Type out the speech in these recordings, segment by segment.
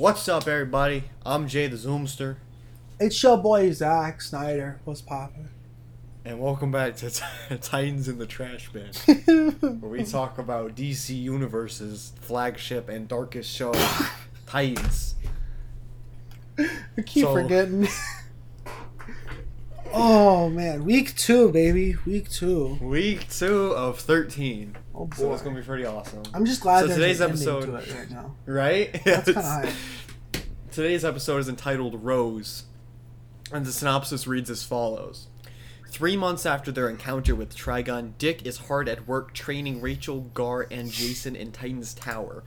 What's up, everybody? I'm Jay the Zoomster, It's your boy Zach Snyder. What's poppin'? and welcome back to Titans in the Trash Bin, where we talk about DC Universe's flagship and darkest show, Titans. I keep So- forgetting. oh man, week two, baby, week two. Week two of 13. Oh boy, So it's going to be pretty awesome. I'm just glad So today's episode- to it right now. Right? That's kind of high. Today's episode is entitled Rose, and the synopsis reads as follows. Three months after their encounter with Trigon, Dick is hard at work training Rachel, Gar, and Jason in Titan's Tower.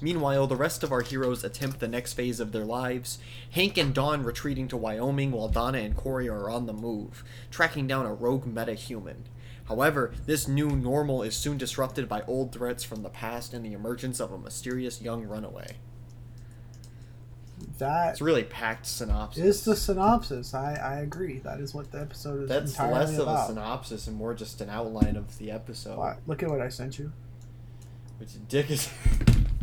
Meanwhile, the rest of our heroes attempt the next phase of their lives. Hank and Dawn retreating to Wyoming while Donna and Kory are on the move, tracking down a rogue metahuman. However, this new normal is soon disrupted by old threats from the past and the emergence of a mysterious young runaway. That It's a really packed synopsis. is the synopsis. I I agree. That is what the episode is That's entirely less of a synopsis and more just an outline of the episode. Wow, Look at what I sent you. Which Dick is.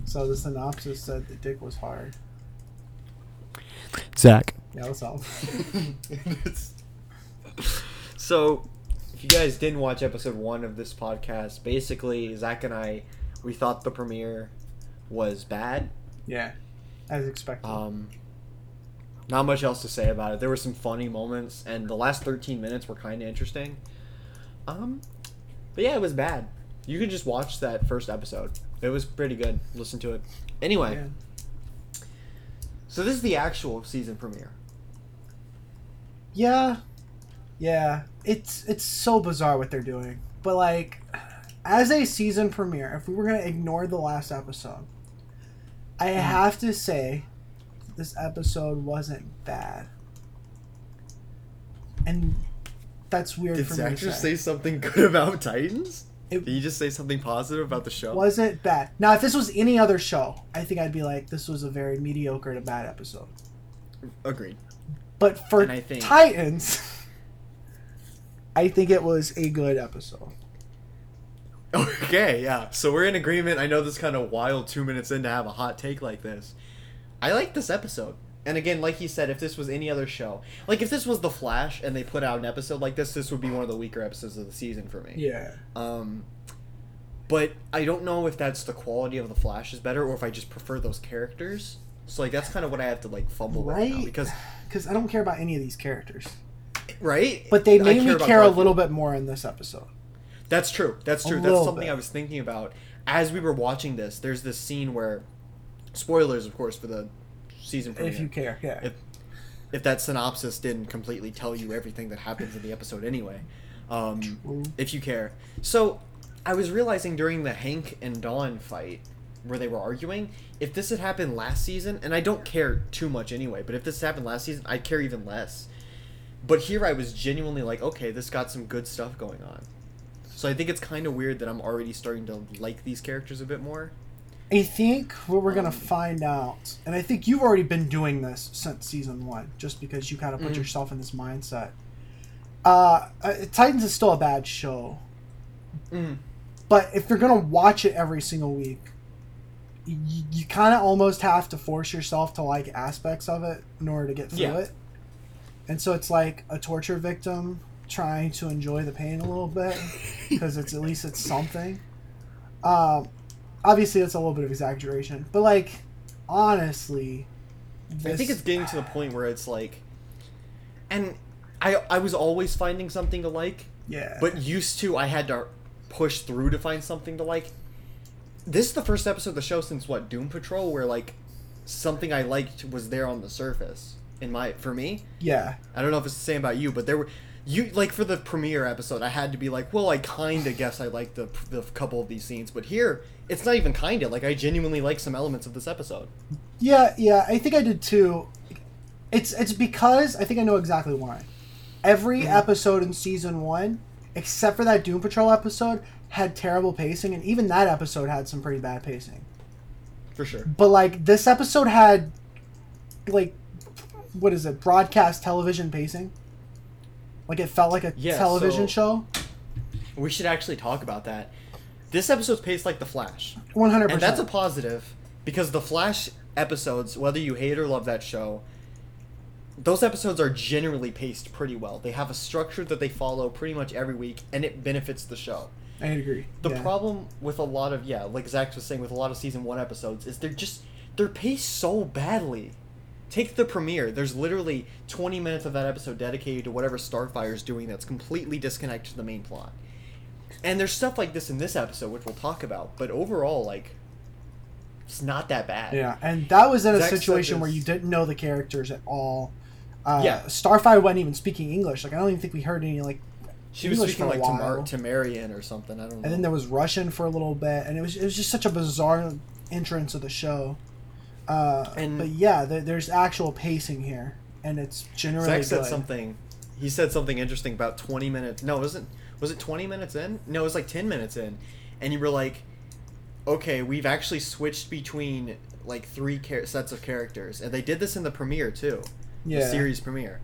So the synopsis said that Dick was hard. Zach. Yeah, what's up? so, if you guys didn't watch episode one of this podcast, basically Zach and I, we thought the premiere was bad. yeah, as expected. Um, not much else to say about it. There were some funny moments, and the last 13 minutes were kind of interesting. Um, but yeah, it was bad. You can just watch that first episode. It was pretty good. Listen to it. Anyway, yeah. so this is the actual season premiere. Yeah, yeah. It's it's so bizarre what they're doing. But like, as a season premiere, if we were gonna ignore the last episode, I Mm-hmm. have to say, this episode wasn't bad. And that's weird Did for me Zach to just say. say something good about Titans? It- Did you just say something positive about the show? Wasn't bad. Now, if this was any other show, I think I'd be like, this was a very mediocre to bad episode. Agreed. But for think- Titans, I think it was a good episode. Okay, yeah. So we're in agreement. I know this kind of wild two minutes in to have a hot take like this. I like this episode. And again, like he said, if this was any other show, like if this was The Flash and they put out an episode like this, this would be one of the weaker episodes of the season for me. Yeah. Um, but I don't know if that's the quality of The Flash is better or if I just prefer those characters. So like that's kind of what I have to like fumble with now Right? because Because I don't care about any of these characters. Right. But they made me about care a little bit more in this episode. That's true. That's true. little That's something bit. I was thinking about as we were watching this. There's this scene where, spoilers, of course, for the season premiere. If you care, yeah. If, if that synopsis didn't completely tell you everything that happens in the episode anyway, um, if you care. So, I was realizing during the Hank and Dawn fight where they were arguing, if this had happened last season, and I don't care too much anyway, but if this happened last season, I'd care even less. But here I was genuinely like, okay, this got some good stuff going on. So I think it's kind of weird that I'm already starting to like these characters a bit more. I think what we're gonna Um, find out, and I think you've already been doing this since season one, just because you kind of put Mhm. yourself in this mindset. Uh, uh, Titans is still a bad show, Mm. but if you're gonna watch it every single week, you, you kind of almost have to force yourself to like aspects of it in order to get through Yeah. it. And so it's like a torture victim trying to enjoy the pain a little bit because it's at least it's something. Um, obviously, it's a little bit of exaggeration, but like honestly, I think it's getting to the point where it's like, and I I was always finding something to like, yeah, but used to I had to push through to find something to like. This is the first episode of the show since what Doom Patrol where like something I liked was there on the surface. In my for me, yeah, I don't know if it's the same about you, but there were you like for the premiere episode, I had to be like, well, I kind of guess I like the the couple of these scenes, but here it's not even kind of like I genuinely like some elements of this episode. yeah, yeah. I think I did too. It's it's because I think I know exactly why. Every Mhm. episode in season one, except for that Doom Patrol episode, had terrible pacing, and even that episode had some pretty bad pacing. For sure. But like this episode had, like, what is it? Broadcast television pacing. Like it felt like a Yeah, television so- show. We should actually talk about that. This episode's paced like The Flash. One hundred And that's a positive because The Flash episodes, whether you hate or love that show, those episodes are generally paced pretty well. They have a structure that they follow pretty much every week, and it benefits the show. I agree. The yeah. problem with a lot of yeah, like Zach was saying, with a lot of season one episodes, is they're just they're paced so badly. Take the premiere. There's literally 20 minutes of that episode dedicated to whatever Starfire is doing that's completely disconnected to the main plot. And there's stuff like this in this episode, which we'll talk about. But overall, like, it's not that bad. Yeah, and that was in a Zach situation where you didn't know the characters at all. Uh, Yeah. Starfire wasn't even speaking English. Like I don't even think we heard any like. She was English speaking like to Mar- Tamaranean or something. I don't know. And then there was Russian for a little bit, and it was it was just such a bizarre entrance of the show. Uh, And- but yeah, there, there's actual pacing here, and it's generally Zach said good. something. He said something interesting about 20 minutes. No, wasn't was it 20 minutes in? No, it was like 10 minutes in, and you were like, okay, we've actually switched between like three char- sets of characters, and they did this in the premiere too, the Yeah. series premiere.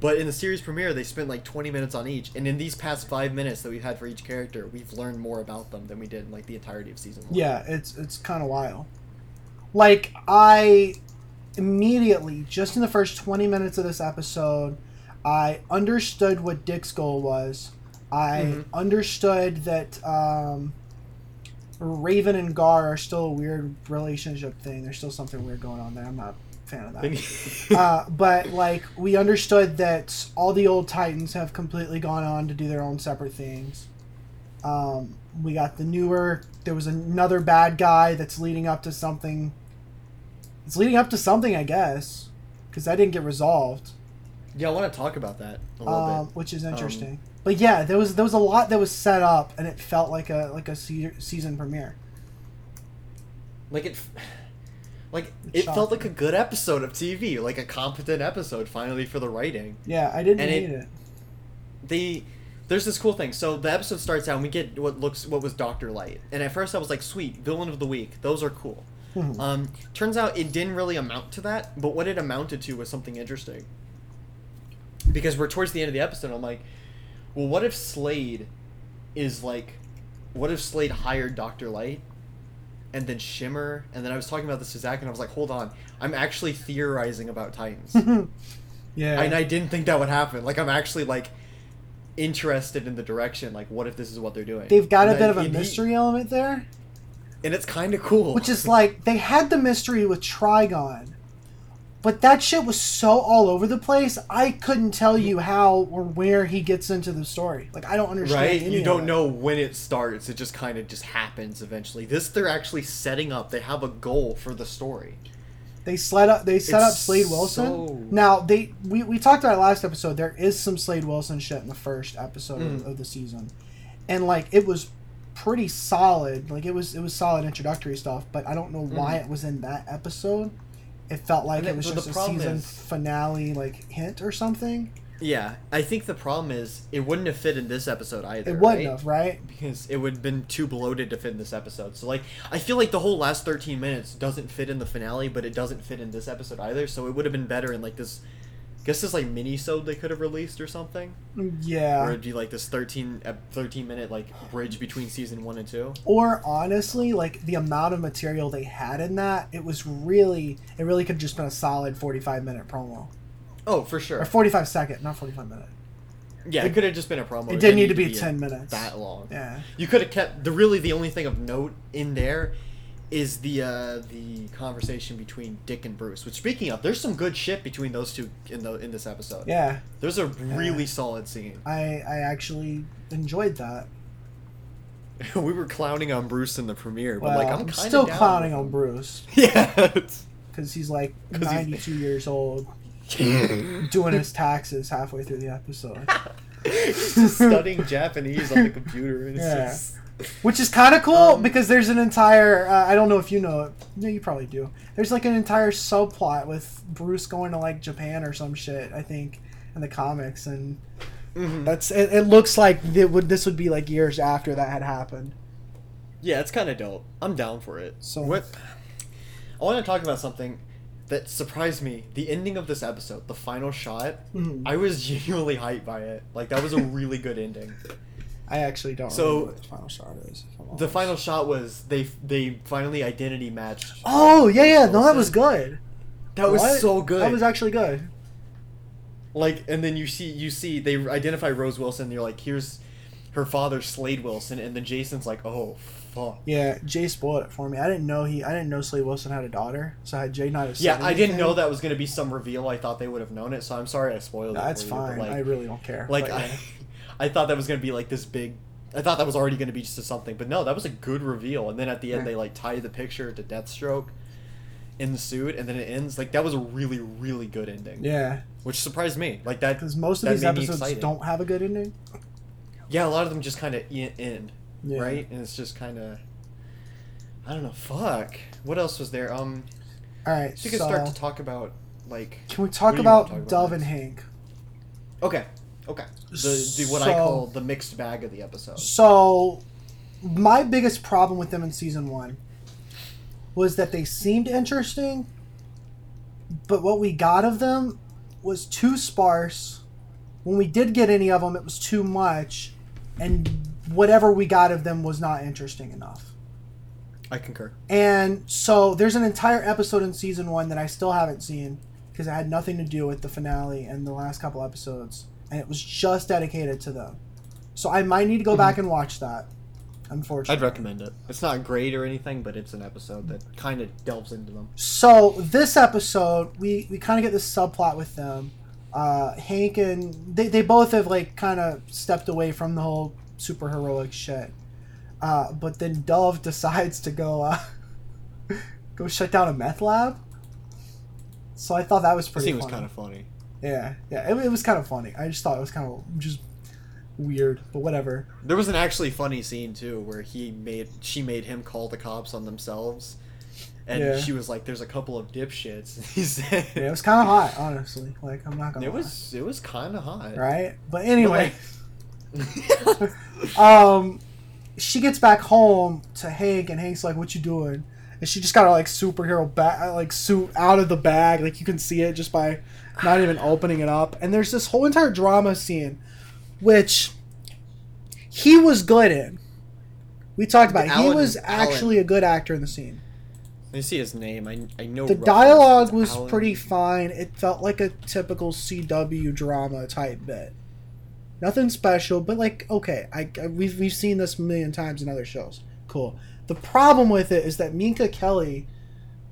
But in the series premiere, they spent like 20 minutes on each, and in these past five minutes that we've had for each character, we've learned more about them than we did in like the entirety of season one. Yeah, it's it's kind of wild. Like I immediately, just in the first twenty minutes of this episode, I understood what Dick's goal was. I Mhm. understood that um, Raven and Gar are still a weird relationship thing. There's still something weird going on there. I'm not a fan of that. uh, but like we understood that all the old Titans have completely gone on to do their own separate things. Um, we got the newer. There was another bad guy that's leading up to something. It's leading up to something, I guess, because that didn't get resolved, yeah, I want to talk about that a little um, bit. which is interesting. but yeah, there was there was a lot that was set up, and it felt like a like a se- season premiere. Like it, like It's it felt like a good episode of TV, like a competent episode finally for the writing. Yeah, I didn't And hate it- it. They there's this cool thing. So the episode starts out and we get what looks what was Doctor Light, and at first I was like, sweet villain of the week. Those are cool. Mhm. Um, turns out it didn't really amount to that, but what it amounted to was something interesting. Because we're towards the end of the episode, I'm like, well, what if Slade is like, what if Slade hired Doctor Light, and then Shimmer, and then I was talking about this to Zach, and I was like, hold on, I'm actually theorizing about Titans, yeah, and I didn't think that would happen. Like, I'm actually like interested in the direction. Like, what if this is what they're doing? they've got a bit I- of a and he- mystery element there. And it's kind of cool. Which is like they had the mystery with Trigon, but that shit was so all over the place. I couldn't tell you how or where he gets into the story. Like I don't understand. right you don't know when it starts it just kind of just happens eventually this they're actually setting up they have a goal for the story They set up. They set It's up Slade Wilson. so- Now they we, we talked about it last episode. There is some Slade Wilson shit in the first episode Mm. of the season, and like it was pretty solid. Like it was it was solid introductory stuff. But I don't know mm-hmm. why it was in that episode. It felt like it it- was just the a season is- finale like hint or something. yeah i think the problem is it wouldn't have fit in this episode either It wouldn't right? have, right? because it would have been too bloated to fit in this episode so like i feel like the whole last 13 minutes doesn't fit in the finale but it doesn't fit in this episode either so it would have been better in like this guess this like mini sode they could have released or something Yeah. it'd be like this 13 13 minute like bridge between season one and two Or honestly, like the amount of material they had in that, it was really it really could have just been a solid forty five minute promo. oh for sure Or forty five second, not forty five minute. Yeah, it, could have just been a promo. It didn't need to be ten minutes. that long. Yeah. You could have kept the really the only thing of note in there is the uh, the conversation between Dick and Bruce. Which speaking of, there's some good shit between those two in the in this episode. Yeah. There's a really solid scene. I I actually enjoyed that. we were clowning on Bruce in the premiere, but Well, like I'm, I'm, still down clowning on. Bruce Yeah. because he's like 'Cause he's- ninety two years old, doing his taxes halfway through the episode, He's just studying Japanese on the computer, and it's Yeah. just which is kind of cool Um, because there's an entire uh, I don't know if you know it. No, you probably do. There's like an entire subplot with Bruce going to like Japan or some shit. I think in the comics and. Mhm. That's it, it. looks like it would. This would be like years after that had happened. Yeah, it's kind of dope. I'm down for it. So- what? I want to talk about something that surprised me. The ending of this episode, the final shot. Mhm. I was genuinely hyped by it. Like that was a really good ending. I actually don't So, remember what the final shot is. The final shot was they they finally identity matched. Oh yeah, yeah. No, that was good. That was What? so good. That was actually good. like, and then you see you see they identify Rose Wilson. And you're like, here's her father Slade Wilson, and then Jason's like, oh fuck. Yeah, Jay spoiled it for me. I didn't know he. I didn't know Slade Wilson had a daughter. So had Jay not have Yeah, I didn't know that was gonna be some reveal. I thought they would have known it, so I'm sorry I spoiled No, it. that's for you, fine. like, I really don't care. like I. I thought that was gonna be like this big. I thought that was already gonna be just a something, but no, that was a good reveal. And then at the end, they like tie the picture to Deathstroke in the suit, and then it ends. Like that was a really, really good ending. yeah, which surprised me. Like that. because most of these episodes don't have a good ending. Yeah, a lot of them just kind of end, Yeah. right? And it's just kind of. I don't know. Fuck. What else was there? Um, All right, so you can so start to talk about like. can we talk What do you wanna about talk about Dove next? and Hank? Okay. Okay. The, the what I call the mixed bag of the episode. So, my biggest problem with them in season one was that they seemed interesting, but what we got of them was too sparse. When we did get any of them, it was too much, and whatever we got of them was not interesting enough. I concur. And so there's an entire episode in season one that I still haven't seen because it had nothing to do with the finale and the last couple episodes, and it was just dedicated to them. So I might need to go back and watch that. Unfortunately, I'd recommend it. It's not great or anything, but it's an episode that kind of delves into them. So this episode, we we kind of get this subplot with them. Uh, Hank and they they both have like kind of stepped away from the whole super heroic shit. Uh, but then Dove decides to go uh, go shut down a meth lab. So I thought that was pretty. scene was kind of funny. Yeah, yeah, it, it was kind of funny. I just thought it was kind of just weird, but whatever. There was an actually funny scene too where he made she made him call the cops on themselves, and Yeah. she was like, "There's a couple of dipshits." He said, Yeah, it was kind of hot, honestly. Like I'm not gonna. "It lie. was it was kind of hot." right, but But, anyway. like- um she gets back home to Hank and Hank's like what you doing and she just got her like superhero bag like suit out of the bag like you can see it just by not even opening it up and there's this whole entire drama scene which he was good in we talked about it. he Alan- was Alan. actually a good actor in the scene Let me see his name. I I know the dialogue was Alan. pretty fine it felt like a typical cw drama type bit nothing special but like okay I, I we've, we've seen this a million times in other shows cool the problem with it is that minka kelly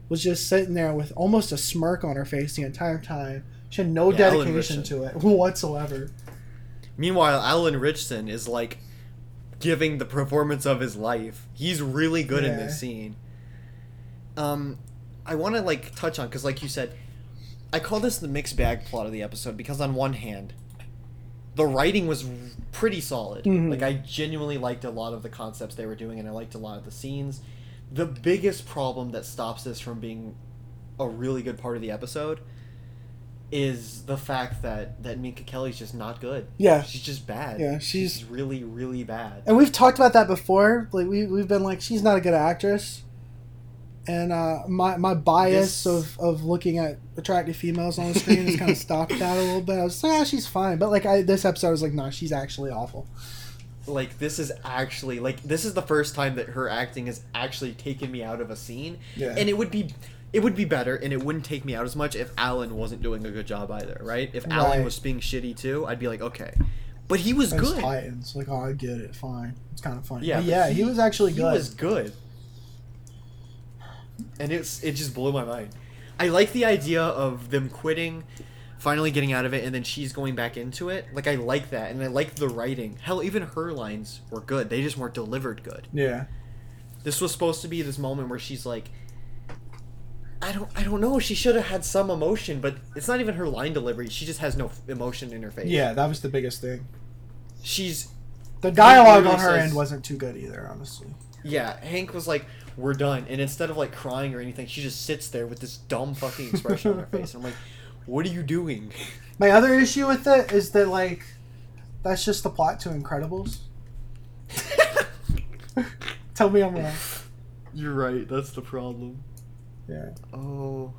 was just sitting there with almost a smirk on her face the entire time she had no Yeah, dedication to it whatsoever Meanwhile, Alan Ritchson is like giving the performance of his life. He's really good in this scene. Um, I want to like touch on because, like you said, I call this the mixed bag plot of the episode because on one hand, the writing was pretty solid. Mhm. Like I genuinely liked a lot of the concepts they were doing, and I liked a lot of the scenes. The biggest problem that stops this from being a really good part of the episode is the fact that that Minka Kelly's just not good. yeah She's just bad. Yeah, she's- really, really bad. and we've talked about that before like we, we've been like she's not a good actress and uh, my, my bias This- of, of looking at attractive females on the screen has kind of stopped that a little bit. I was like, yeah, she's fine, but like I, this episode I was like, no, she's actually awful. Like this is actually like this is the first time that her acting has actually taken me out of a scene, Yeah. and it would be. It would be better, and it wouldn't take me out as much if Alan wasn't doing a good job either, right? If Alan Right. was being shitty too, I'd be like, okay, but he was As good. Titans, like, oh, I get it, fine. It's kind of funny. Yeah, Yeah, yeah, he, was actually good. He was good, and it's it just blew my mind. I like the idea of them quitting, finally getting out of it, and then she's going back into it. Like I like that, and I like the writing. Hell, even her lines were good. They just weren't delivered good. Yeah, This was supposed to be this moment where she's like, I don't, I don't know. She should have had some emotion, but it's not even her line delivery. She just has no f- emotion in her face. yeah, that was the biggest thing. she's The dialogue on her says- end wasn't too good either, honestly. Yeah, Hank was like, "We're done," and instead of like crying or anything, she just sits there with this dumb fucking expression on her face. And I'm like, "What are you doing?" My other issue with it is that like, that's just the plot to Incredibles. Tell me I'm wrong. You're right. That's the problem. Yeah. Oh,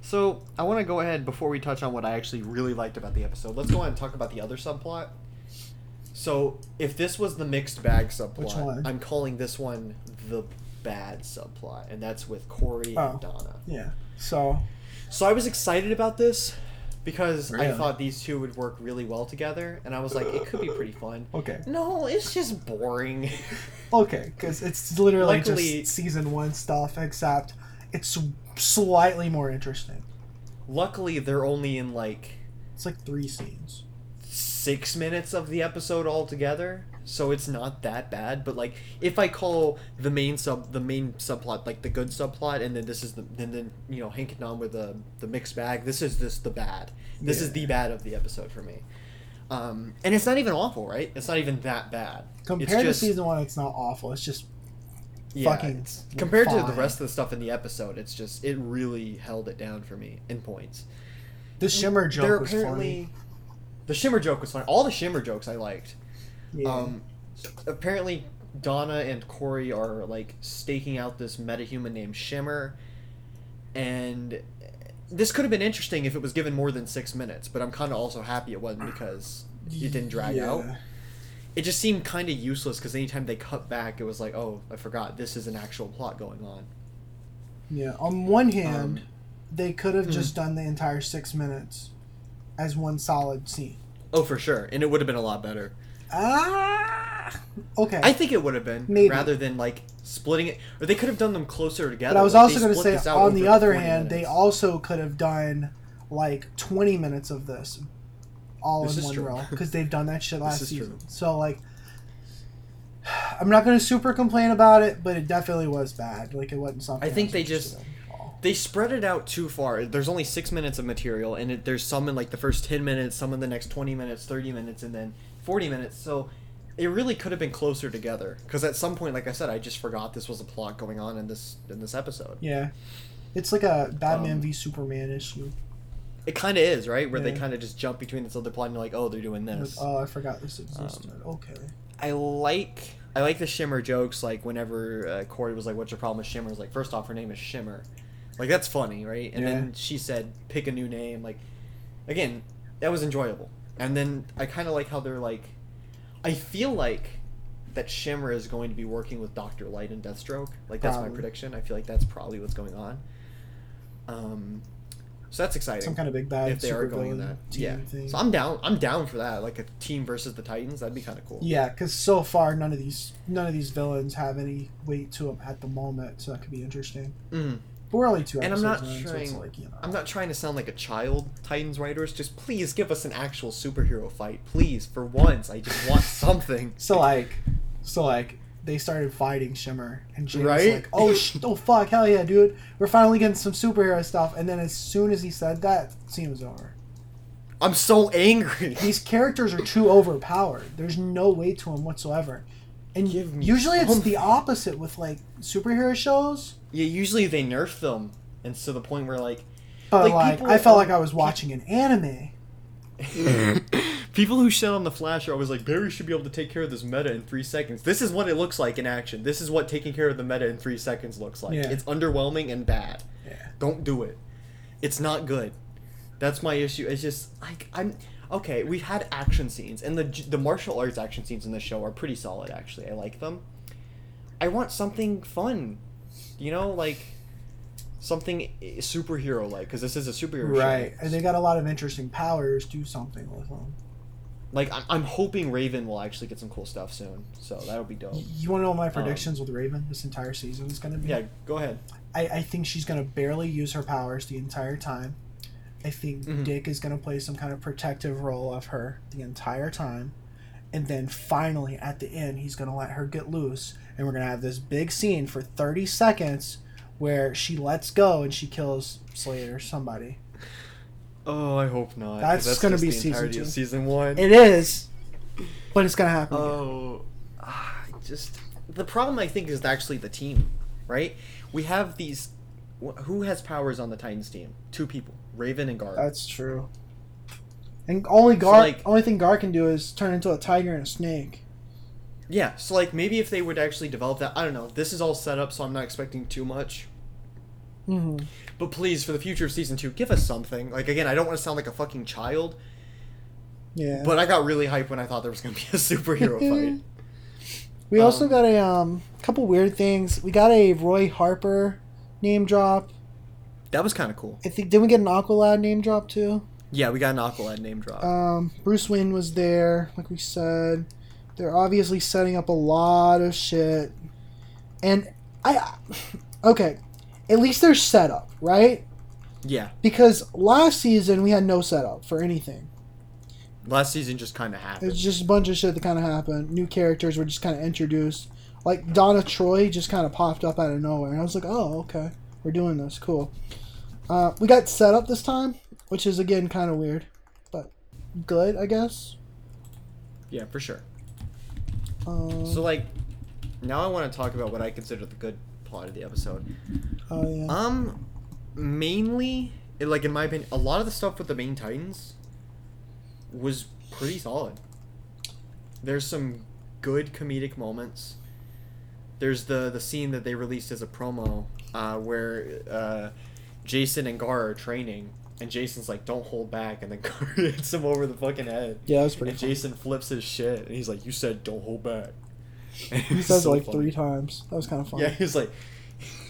so I want to go ahead before we touch on what I actually really liked about the episode. Let's go ahead and talk about the other subplot. So if this was the mixed bag subplot? I'm calling this one the bad subplot, and that's with Kory Oh. and Donna. Yeah. So So I was excited about this because I thought these two would work really well together, and I was like, it could be pretty fun. okay, No, it's just boring. okay, because it's literally Luckily- just season one stuff, except it's slightly more interesting. Luckily, they're only in like It's like three scenes. six minutes of the episode altogether, so it's not that bad. But like, if I call the main sub the main subplot like the good subplot, and then this is the then then you know Hank and Dawn with the the mixed bag, this is this the bad. This is the bad of the episode for me. Um, and it's not even awful, right? It's not even that bad. Compared it's to just, season one, it's not awful. It's just yeah, fucking compared to the rest of the stuff in the episode, it's just it really held it down for me in points. the shimmer joke There was funny. The shimmer joke was funny. All the shimmer jokes I liked. Yeah. Um, apparently, Donna and Kory are like staking out this metahuman named Shimmer, and this could have been interesting if it was given more than six minutes. But I'm kind of also happy it wasn't because it didn't drag Yeah. out. It just seemed kind of useless because anytime they cut back, it was like, oh, I forgot this is an actual plot going on. Yeah. On one hand, Um, they could have hmm. just done the entire six minutes as one solid scene. Oh, for sure, and it would have been a lot better. Ah. Okay. I think it would have been Maybe. rather than like splitting it, or they could have done them closer together. but I was like, also going to say, on the other 40 hand, they also could have done like 20 minutes of this all This in one true. row because they've done that shit last season. true. So, like, I'm not going to super complain about it, but it definitely was bad. Like, it wasn't something. I think was they just- in at all. they spread it out too far. There's only six minutes of material, and it, there's some in like the first ten minutes, some in the next twenty minutes, thirty minutes, and then forty minutes. So it really could have been closer together. Because at some point, like I said, I just forgot this was a plot going on in this in this episode. Yeah. It's like a Batman Um, v Superman issue. It kind of is right, where they kind of just jump between this other plot and you're like, oh, they're doing Like, this. oh, I forgot this existed. Um, okay. I like I like the Shimmer jokes. Like whenever uh, Kory was like, "What's your problem with Shimmer?" I was like, first off, her name is Shimmer. Like that's funny, right? And Yeah. then she said, "Pick a new name." Like again, that was enjoyable. And then I kind of like how they're like, I feel like that Shimmer is going to be working with Doctor Light and Deathstroke. Like that's my prediction. I feel like that's probably what's going on. Um, so that's exciting Some kind of big bad if they are going in that. Yeah. thing. So I'm down. I'm down for that. Like a team versus the Titans. That'd be kind of cool. Yeah, because so far none of these none of these villains have any weight to them at the moment, so that could be interesting. Mhm. But we're only two And I'm not in, so trying- like you know. I'm not trying to sound like a child, Titans writers. Just please give us an actual superhero fight, please. For once, I just want something. So like, so like they started fighting Shimmer, and Jay was Right? like, "Oh, sh- oh fuck, hell yeah, dude, we're finally getting some superhero stuff." And then as soon as he said that, scene was over. I'm so angry. These characters are too overpowered. There's no weight to them whatsoever. And Give me usually it's the opposite with like superhero shows. Yeah, usually they nerf them, and so the point where like But Like, like, people- I felt like I was watching an anime. people who shit on the Flash are always like Barry should be able to take care of this meta in three seconds. This is what it looks like in action. This is what taking care of the meta in three seconds looks like. Yeah. It's underwhelming and bad. Yeah. Don't do it. It's not good. That's my issue. It's just like I'm okay. We've had action scenes, and the the martial arts action scenes in the show are pretty solid. Actually, I like them. I want something fun, you know, like something superhero like, because this is a superhero Right. show. And they got a lot of interesting powers. Do something with them. Like I'm, I'm hoping Raven will actually get some cool stuff soon. So that'll be dope. You want to know my predictions with Raven this entire season is going to be? Um, Yeah, go ahead. I, I think she's going to barely use her powers the entire time. I think Mhm. Dick is going to play some kind of protective role of her the entire time. And then finally, at the end, he's going to let her get loose. And we're going to have this big scene for 30 seconds where she lets go and she kills Slade or somebody. Oh, I hope not. That's gonna be season two. season one. It is, but it's going to happen. Oh, ah, just the problem I think is actually the team, right? We have these. Who has powers on the Titans team? Two people, Raven and Gar. That's true. And only Gar, like- only thing Gar can do is turn into a tiger and a snake. Yeah, so like maybe if they would actually develop that, I don't know. This is all set up, so I'm not expecting too much. Mm-hmm. But please, for the future of season two, give us something. Like again, I don't want to sound like a fucking child, Yeah. But I got really hyped when I thought there was gonna be a superhero fight. we also um, got a um couple weird things. We got a Roy Harper name drop. That was kind of cool. I think did we get an Aqualad name drop too? Yeah, we got an Aqualad name drop. Um, Bruce Wayne was there, like we said. They're obviously setting up a lot of shit, and I okay. At least there's setup, right? yeah, Because last season we had no setup for anything. last season just kind of happened. It's just a bunch of shit that kind of happened. New characters were just kind of introduced. Like Donna Troy just kind of popped up out of nowhere, and I was like, "Oh, okay, we're doing this, cool." Uh, we got set up this time, which is again kind of weird, but good, I guess. yeah, for sure. Um, So like, now I want to talk about what I consider the good plot of the episode. oh yeah, Um, mainly, like in my opinion, a lot of the stuff with the main Titans was pretty solid. There's some good comedic moments. There's the the scene that they released as a promo, uh, where uh, Jason and Gar are training, and Jason's like, "Don't hold back," and then Gar hits him over the fucking head. yeah, that was pretty. And Funny. Jason flips his shit, and he's like, "You said don't hold back." And He says it so like funny. three times. That was kind of funny. Yeah, he's like,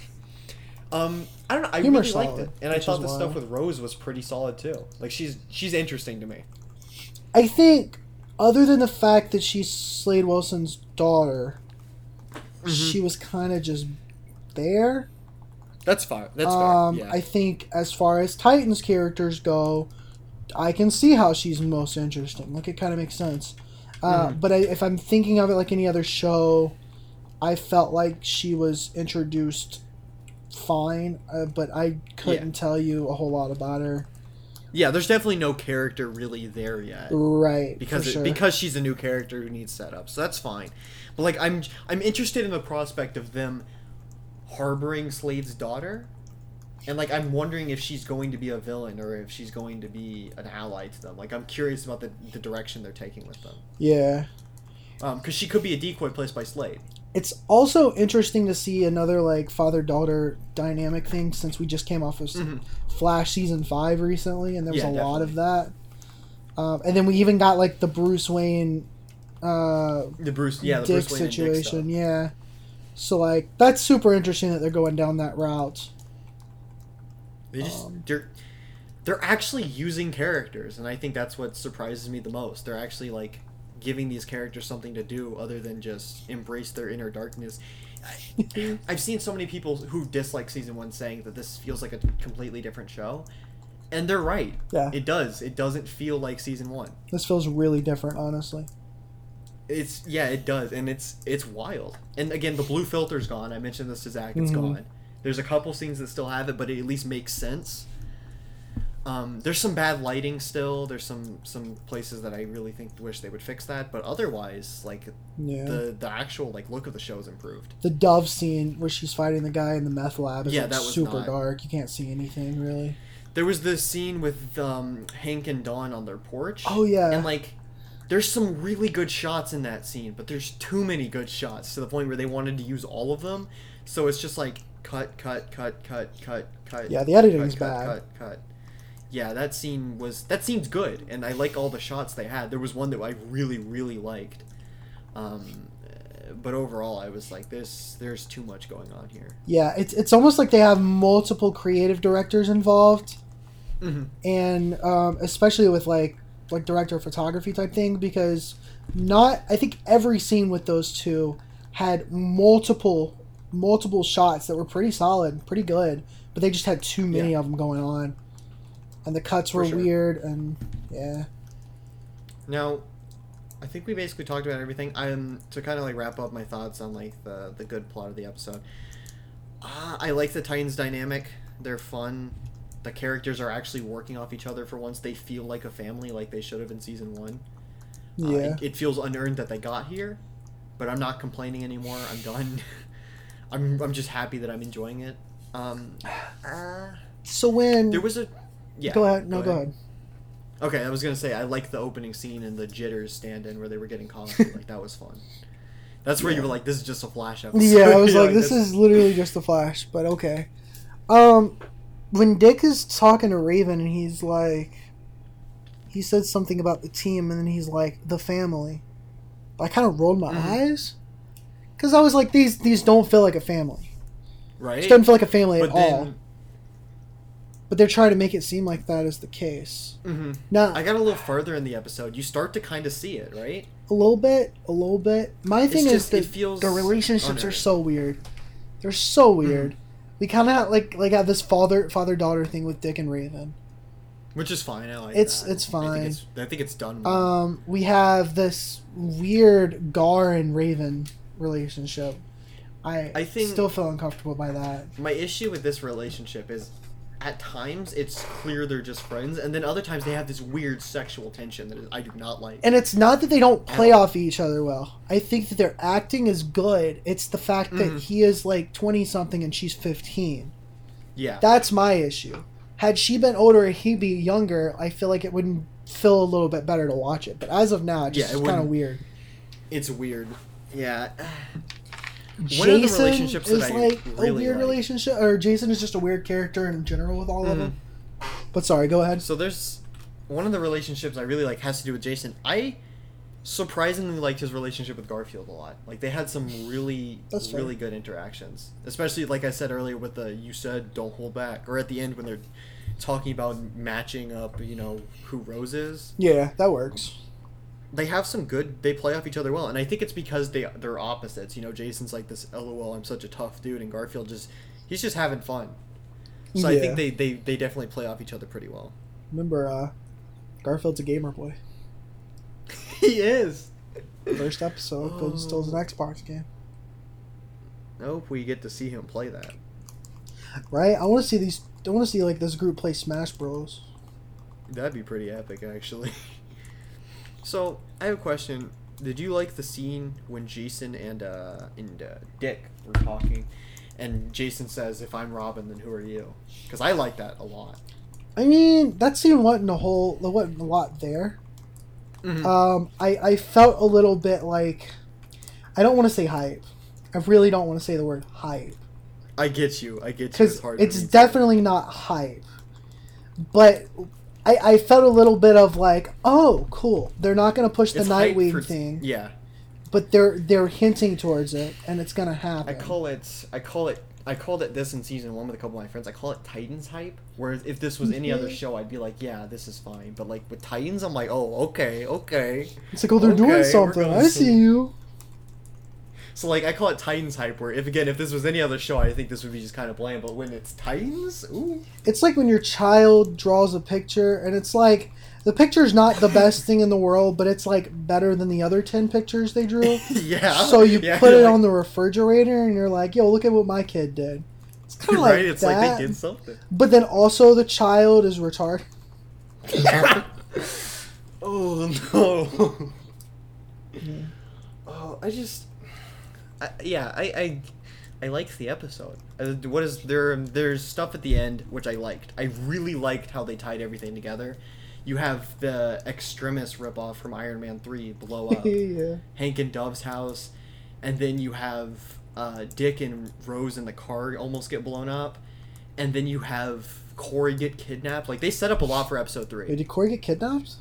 um, I don't know. I Humor's really liked solid, it, and I thought the stuff with Rose was pretty solid too. Like she's she's interesting to me. I think, other than the fact that she's Slade Wilson's daughter, she was kind of just there. That's fine. That's um, fair. Yeah. I think as far as Titans characters go, I can see how she's most interesting. Like it kind of makes sense. Uh, Mhm. But I, if I'm thinking of it like any other show, I felt like she was introduced fine, uh, but I couldn't tell you a whole lot about her. yeah, there's definitely no character really there yet. Right. because it, sure. because she's a new character who needs setup, so that's fine. But like I'm I'm interested in the prospect of them harboring Slade's daughter, and like I'm wondering if she's going to be a villain or if she's going to be an ally to them. Like I'm curious about the the direction they're taking with them, yeah. because she could be a decoy placed by Slade. It's also interesting to see another like father daughter dynamic thing since we just came off of Mhm. Flash season five recently, and there was Yeah, a lot of that. Um, and then we even got like the Bruce Wayne uh, The Bruce, yeah, the Dick Bruce Wayne and Dick situation, yeah. So like that's super interesting that they're going down that route. They just Um, they're they're actually using characters, and I think that's what surprises me the most. They're actually like giving these characters something to do other than just embrace their inner darkness. I, I've seen so many people who dislike season one saying that this feels like a completely different show, and they're right. Yeah. It does. It doesn't feel like season one. This feels really different, honestly. It's yeah, it does, and it's it's wild. And again, the blue filter's gone. I mentioned this to Zach. It's Mhm. gone. There's a couple scenes that still have it, but it at least makes sense. Um, there's some bad lighting still. There's some some places that I really think wish they would fix that, but otherwise, like Yeah. the the actual like look of the show is improved. the Dove scene where she's fighting the guy in the meth lab is Yeah, like, super not- dark. You can't see anything really. There was this scene with um, Hank and Dawn on their porch. Oh, yeah. and like. There's some really good shots in that scene, but there's too many good shots to the point where they wanted to use all of them. So it's just like cut, cut, cut, cut, cut, cut. Yeah, the editing cut, is cut, bad. Cut, cut. Yeah, that scene was that scene's good, and I like all the shots they had. There was one that I really, really liked. Um, but overall, I was like, "This, there's too much going on here." Yeah, it's it's almost like they have multiple creative directors involved, Mm-hmm. and um, especially with like like director of photography type thing because not I think every scene with those two had multiple multiple shots that were pretty solid, pretty good, but they just had too many Yeah. of them going on, and the cuts were sure. weird and yeah. Now, I think we basically talked about everything. Um, to kind of like wrap up my thoughts on like the the good plot of the episode. Uh, I like the Titans dynamic. They're fun. The characters are actually working off each other for once. They feel like a family, like they should have in season one. Uh, Yeah. it, it feels unearned that they got here, but I'm not complaining anymore. I'm done. I'm I'm just happy that I'm enjoying it. Um, uh, So when there was a yeah. go ahead, no, go ahead. Okay, I was gonna say I like the opening scene and the jitters stand-in where they were getting coffee. like that was fun. That's where you were like, "This is just a flash episode." Yeah, I was You're like, this is literally just a flash, but okay. Um, when Dick is talking to Raven and he's like, he said something about the team, and then he's like the family. I kind of rolled my Mhm. eyes because I was like, these these don't feel like a family. right? It doesn't feel like a family but at all. But they're trying to make it seem like that is the case. Mm-hmm. Now, I got a little further in the episode. You start to kind of see it, right? a little bit, a little bit. My thing is just- that it feels the relationships are so weird. They're so Mm-hmm. We kind of like like have this father father daughter thing with Dick and Raven. Which is fine. I like It's- that. it's I fine. think it's, I think it's done. well. Um, we have this weird Gar and Raven relationship. I I think- still feel uncomfortable by that. My issue with this relationship is, at times it's clear they're just friends, and then other times they have this weird sexual tension that I do not like. And it's not that they don't play off each other well. I think that their acting is good. It's the fact that Mhm. he is like 20 something and she's 15. yeah, That's my issue. Had she been older and he'd be younger, I feel like it wouldn't feel a little bit better to watch it. But as of now, it's Yeah, just it kind of weird. it's weird. Yeah. One of the Jason relationships is that I like a really weird like- relationship, or Jason is just a weird character in general with all of Mhm. them. But sorry, go ahead. So there's one of the relationships I really like has to do with Jason. I surprisingly liked his relationship with Garfield a lot. Like they had some really really good interactions. Especially like I said earlier with the you said don't hold back or at the end when they're talking about matching up, you know, who Rose is. Yeah, that works. They have some good they play off each other well and I think it's because they they're opposites. You know, Jason's like this LOL I'm such a tough dude and Garfield just he's just having fun. So I think they, they, they definitely play off each other pretty well. Remember, uh, Garfield's a gamer boy. he is. First episode goes still an Xbox game, Nope, we get to see him play that. right? I want to see these. I want to see like this group play Smash Bros. That'd be pretty epic, actually. so, I have a question. Did you like the scene when Jason and uh, and uh, Dick were talking, and Jason says, "If I'm Robin, then who are you?" Because I like that a lot. I mean, that scene wasn't a whole. There wasn't a lot there. Mhm. Um, I I felt a little bit like, I don't want to say hype. I really don't want to say the word hype I get you. I get you. because hard it's definitely not hype. But I, I felt a little bit of like, oh, cool. They're not going to push the It's Nightwing for- thing, Yeah, but they're they're hinting towards it, and it's going to happen. I call it. I call it. I called it this in season one with a couple of my friends. I call it Titans hype. Whereas if this was any other Mhm. show, I'd be like, yeah, this is fine. But like with Titans, I'm like, oh, okay, okay. it's like, oh, they're Okay, doing something. I see you. So like I call it Titans hype. Where if again if this was any other show, I think this would be just kind of bland. But when it's Titans, ooh, It's like when your child draws a picture, and it's like the picture's not the best thing in the world, but it's like better than the other ten pictures they drew. yeah. So you yeah, put it like- on the refrigerator, and you're like, "Yo, look at what my kid did." It's kind of right. like it's that, like they did something. but then also the child is retarded. oh no. Oh, I just, I, yeah, I, I, I liked the episode. Uh, what is there? There's stuff at the end which I liked. I really liked how they tied everything together. You have the Extremis ripoff from Iron Man Three blow up. yeah. Hank and Dove's house, and then you have uh, Dick and Rose in the car almost get blown up, and then you have Kory get kidnapped. Like they set up a lot for episode three. Wait, did Kory get kidnapped?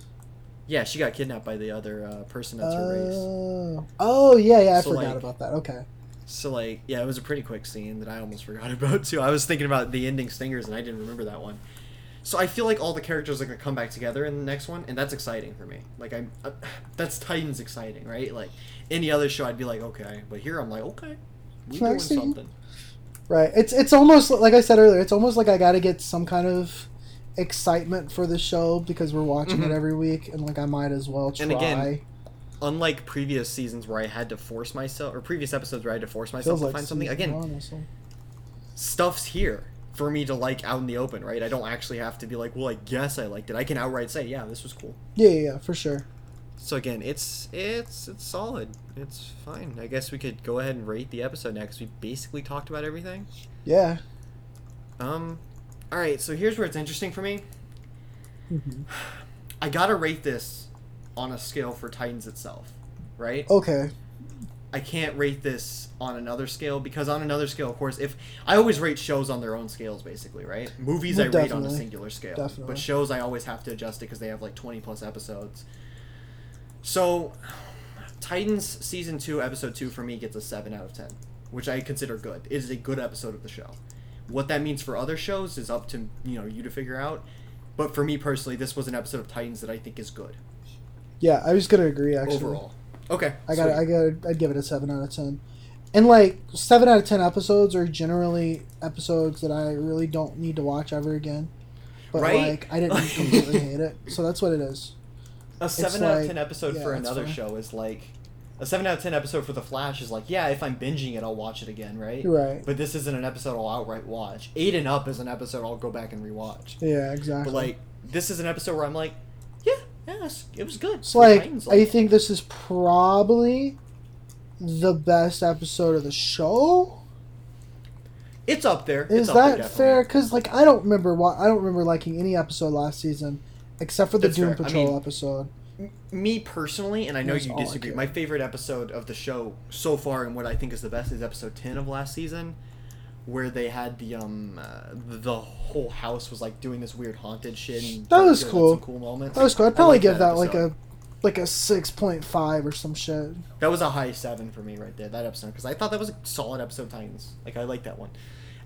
Yeah, she got kidnapped by the other uh, person that's her race. Oh, oh yeah, yeah. I So, forgot like- about that. Okay. So like, yeah, it was a pretty quick scene that I almost forgot about too. I was thinking about the ending stingers and I didn't remember that one. So I feel like all the characters are gonna come back together in the next one, and that's exciting for me. Like I'm, uh, that's Titans exciting, right? Like any other show, I'd be like, okay, but here I'm like, okay, we doing something. Right. It's it's almost like I said earlier. It's almost like I got to get some kind of excitement for the show because we're watching Mhm. it every week, and like I might as well try. And again, Unlike previous seasons where I had to force myself, or previous episodes where I had to force myself feels to like find something, again, stuff's here for me to like out in the open, right? I don't actually have to be like, well, I guess I liked it. I can outright say, yeah, this was cool. Yeah, yeah, yeah, for sure. So again, it's it's it's solid. It's fine. I guess we could go ahead and rate the episode next. We basically talked about everything. Yeah. Um, all right. So here's where it's interesting for me. Mhm. I gotta rate this on a scale for Titans itself, right? Okay. I can't rate this on another scale because on another scale, of course, if I always rate shows on their own scales, basically, right? Movies Well, I rate on a singular scale, Definitely. but shows I always have to adjust it because they have like twenty plus episodes. So, Titans season two, episode two for me gets a seven out of ten, which I consider good. It is a good episode of the show. What that means for other shows is up to you know you to figure out. But for me personally, this was an episode of Titans that I think is good Yeah, I was gonna agree. Actually, overall. Okay, I got. I got. I'd give it a seven out of ten. And like seven out of ten episodes are generally episodes that I really don't need to watch ever again. But Right? like I didn't completely hate it, so that's what it is. A seven out like- of ten episode yeah, for another show is like a seven out of ten episode for The Flash is like yeah, if I'm binging it, I'll watch it again, right? Right. But this isn't an episode I'll outright watch. Eight and Up is an episode I'll go back and rewatch. Yeah, exactly. But like this is an episode where I'm like, yeah, yeah, it was good. It's like Titans, I think this is probably the best episode of the show. it's up there. Is up that definitely. fair? Because like I don't remember why I don't remember liking any episode last season, except for the That's Doom fair. I Patrol mean, episode. Me personally, and I know That's you disagree. My favorite episode of the show so far, and what I think is the best, is episode ten of last season, where they had the um uh, the whole house was like doing this weird haunted shit. And That was cool. cool moments. That was cool. I'd probably like give that that, like a like a six point five or some shit. That was a high seven for me right there. That episode because I thought that was a solid episode. of Titans, like I like that one,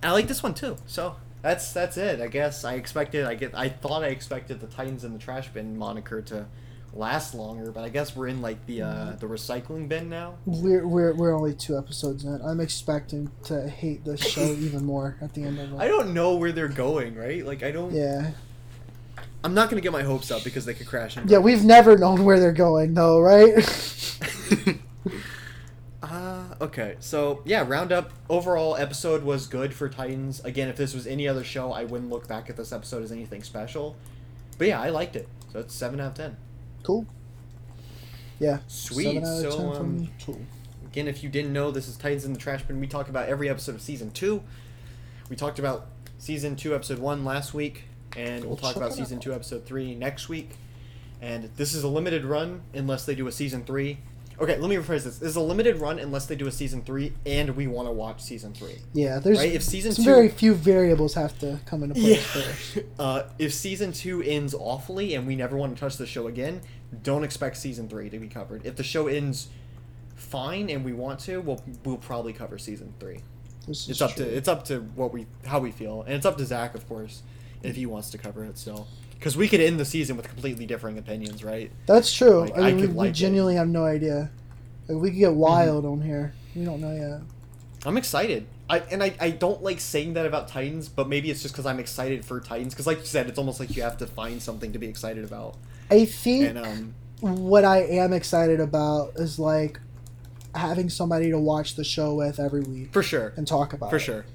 and I like this one too. So that's that's it. I guess I expected. I get. I thought I expected the Titans in the trash bin moniker to last longer, but I guess we're in like the uh, the recycling bin now. We're, we're we're only two episodes in. I'm expecting to hate this show even more at the end of it. I don't know where they're going. Right? Like I don't. Yeah, I'm not gonna get my hopes up because they could crash. Yeah. We've never known where they're going though, right? Uh, okay, so yeah, roundup. Overall, episode was good for Titans. Again, if this was any other show, I wouldn't look back at this episode as anything special. But yeah, I liked it. So it's seven out of ten. Cool. Yeah. Sweet. Seven out of So, um. Cool. Again, if you didn't know, this is Titans in the Trash Bin. We talk about every episode of season two. We talked about season two, episode one last week, and we'll talk check about season out. two, episode three next week. And this is a limited run unless they do a season three. Okay, let me rephrase this. This is a limited run unless they do a season three, and we want to watch season three. Yeah, there's Right, if season two- very few variables have to come into play. Yeah. first. Uh, if season two ends awfully and we never want to touch the show again, don't expect season three to be covered. If the show ends fine and we want to, we'll we'll probably cover season three. This is It's up true. to it's up to what we how we feel, and it's up to Zach, of course, if he wants to cover it still. Because we could end the season with completely differing opinions, right? That's true. Like, I I mean, we, could we like it. genuinely have no idea. Like, we could get wild on here. We don't know yet. I'm excited. I and I, I don't like saying that about Titans, but maybe it's just because I'm excited for Titans. Because like you said, it's almost like you have to find something to be excited about. I think And um, what I am excited about is like having somebody to watch the show with every week for sure, and talk about for it. sure.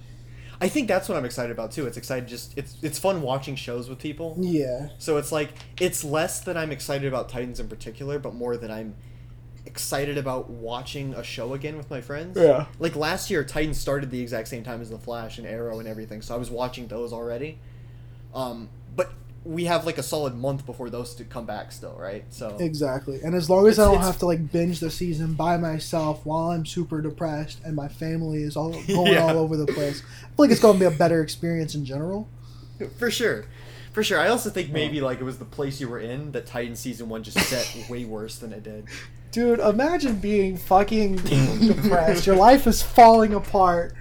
I think that's what I'm excited about too. It's excited just it's it's fun watching shows with people. Yeah. So it's like it's less that I'm excited about Titans in particular, but more that I'm excited about watching a show again with my friends. Yeah. Like last year, Titans started the exact same time as The Flash and Arrow and everything, so I was watching those already. Um, but we have like a solid month before those to come back still, right? So Exactly. And as long as I don't have to like binge the season by myself while I'm super depressed and my family is all going Yeah. all over the place, I feel like it's going to be a better experience in general. for sure. For sure. I also think maybe like it was the place you were in that Titan season one just set way worse than it did. Dude, imagine being fucking depressed. Your life is falling apart.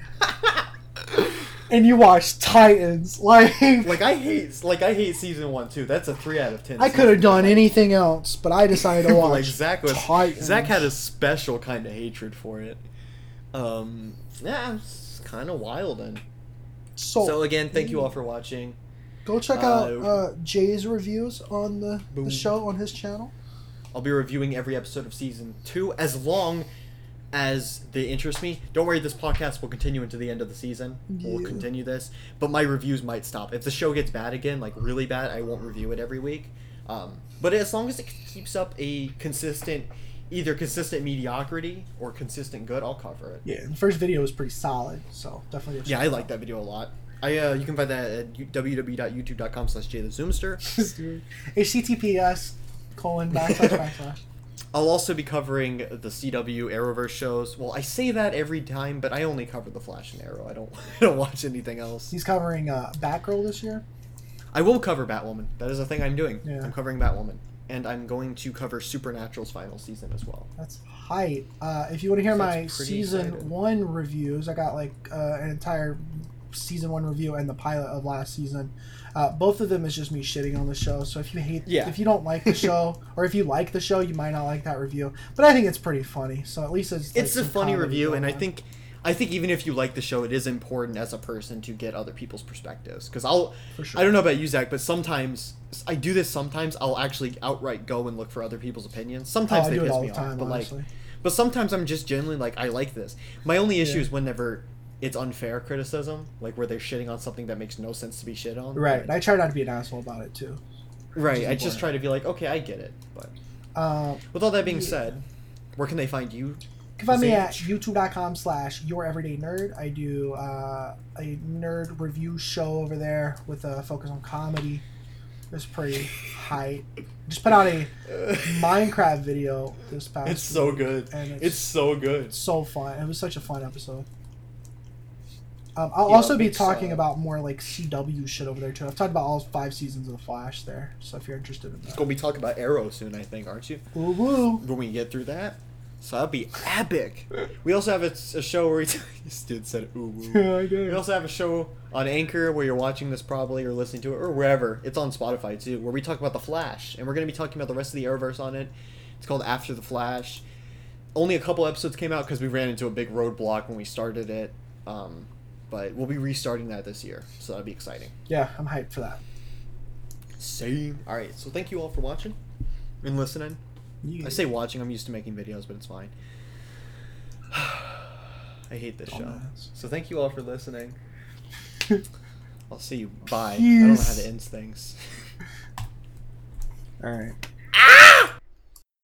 And you watch Titans. Like, Like I hate like I hate season one too. That's a three out of ten. I could have done anything else, but I decided to watch like Zach was Titans. Zach had a special kind of hatred for it. Um, yeah, it's kind of wild. And so, so again, thank you all for watching. go check uh, out uh, Jay's reviews on the, Boom. the show on his channel. I'll be reviewing every episode of season two as long as they interest me. Don't worry, this podcast will continue into the end of the season. We'll continue this, but my reviews might stop if the show gets bad again, like really bad. I won't review it every week. Um, but as long as it keeps up a consistent, either consistent mediocrity or consistent good, I'll cover it. Yeah, the first video was pretty solid, so definitely. Yeah, I like that video a lot. I uh, you can find that at www.youtube.com slash jthezoomster. HTTPS colon backslash backslash. I'll also be covering the CW Arrowverse shows. Well, I say that every time, but I only cover the Flash and Arrow. I don't I don't watch anything else. He's covering uh, Batgirl this year. I will cover Batwoman. That is a thing I'm doing. Yeah. I'm covering Batwoman, and I'm going to cover Supernatural's final season as well. That's hype. Uh, if you want to hear That's my season excited. one reviews, I got like uh, an entire season one review and the pilot of last season. Uh, both of them is just me shitting on the show. So if you hate, Yeah. if you don't like the show, or if you like the show, you might not like that review. But I think it's pretty funny. So at least it's like, It's a funny review, and I think I think even if you like the show, it is important as a person to get other people's perspectives. Because I'll For sure. I don't know about you, Zach, but sometimes I do this. Sometimes I'll actually outright go and look for other people's opinions. Oh, Sometimes I they piss all me the time. off, but honestly. like, but sometimes I'm just genuinely like, I like this. My only issue Yeah. is whenever it's unfair criticism, like where they're shitting on something that makes no sense to be shit on. right. But- I try not to be an asshole about it too. right. I just try to be like, okay, I get it. But Uh, with all that being Yeah. said, where can they find you? You can find me at youtube.com slash your everyday nerd. I do uh, a nerd review show over there with a focus on comedy. It's pretty high. Just put out a Minecraft video this past It's so good. and it's, It's so good. it's so fun. It was such a fun episode. Um, I'll Yeah, also be talking uh, about more like CW shit over there too. I've talked about all five seasons of The Flash there, so if you're interested in that. Gonna be talking about Arrow soon, I think, aren't you? Woo woo. When we get through that, so that'll be epic. We also have a, a show where we this dude said ooh. woo. I We also have a show on Anchor where you're watching this probably or listening to it or wherever. It's on Spotify too, where we talk about the Flash, and we're gonna be talking about the rest of the Arrowverse on it. It's called After the Flash. Only a couple episodes came out because we ran into a big roadblock when we started it. Um, but we'll be restarting that this year, so that'll be exciting. Yeah, I'm hyped for that. Same. All right, so thank you all for watching and listening. You- I say watching. I'm used to making videos, but it's fine. I hate this show. So thank you all for listening. I'll see you. Bye. I don't know how to end things. All right.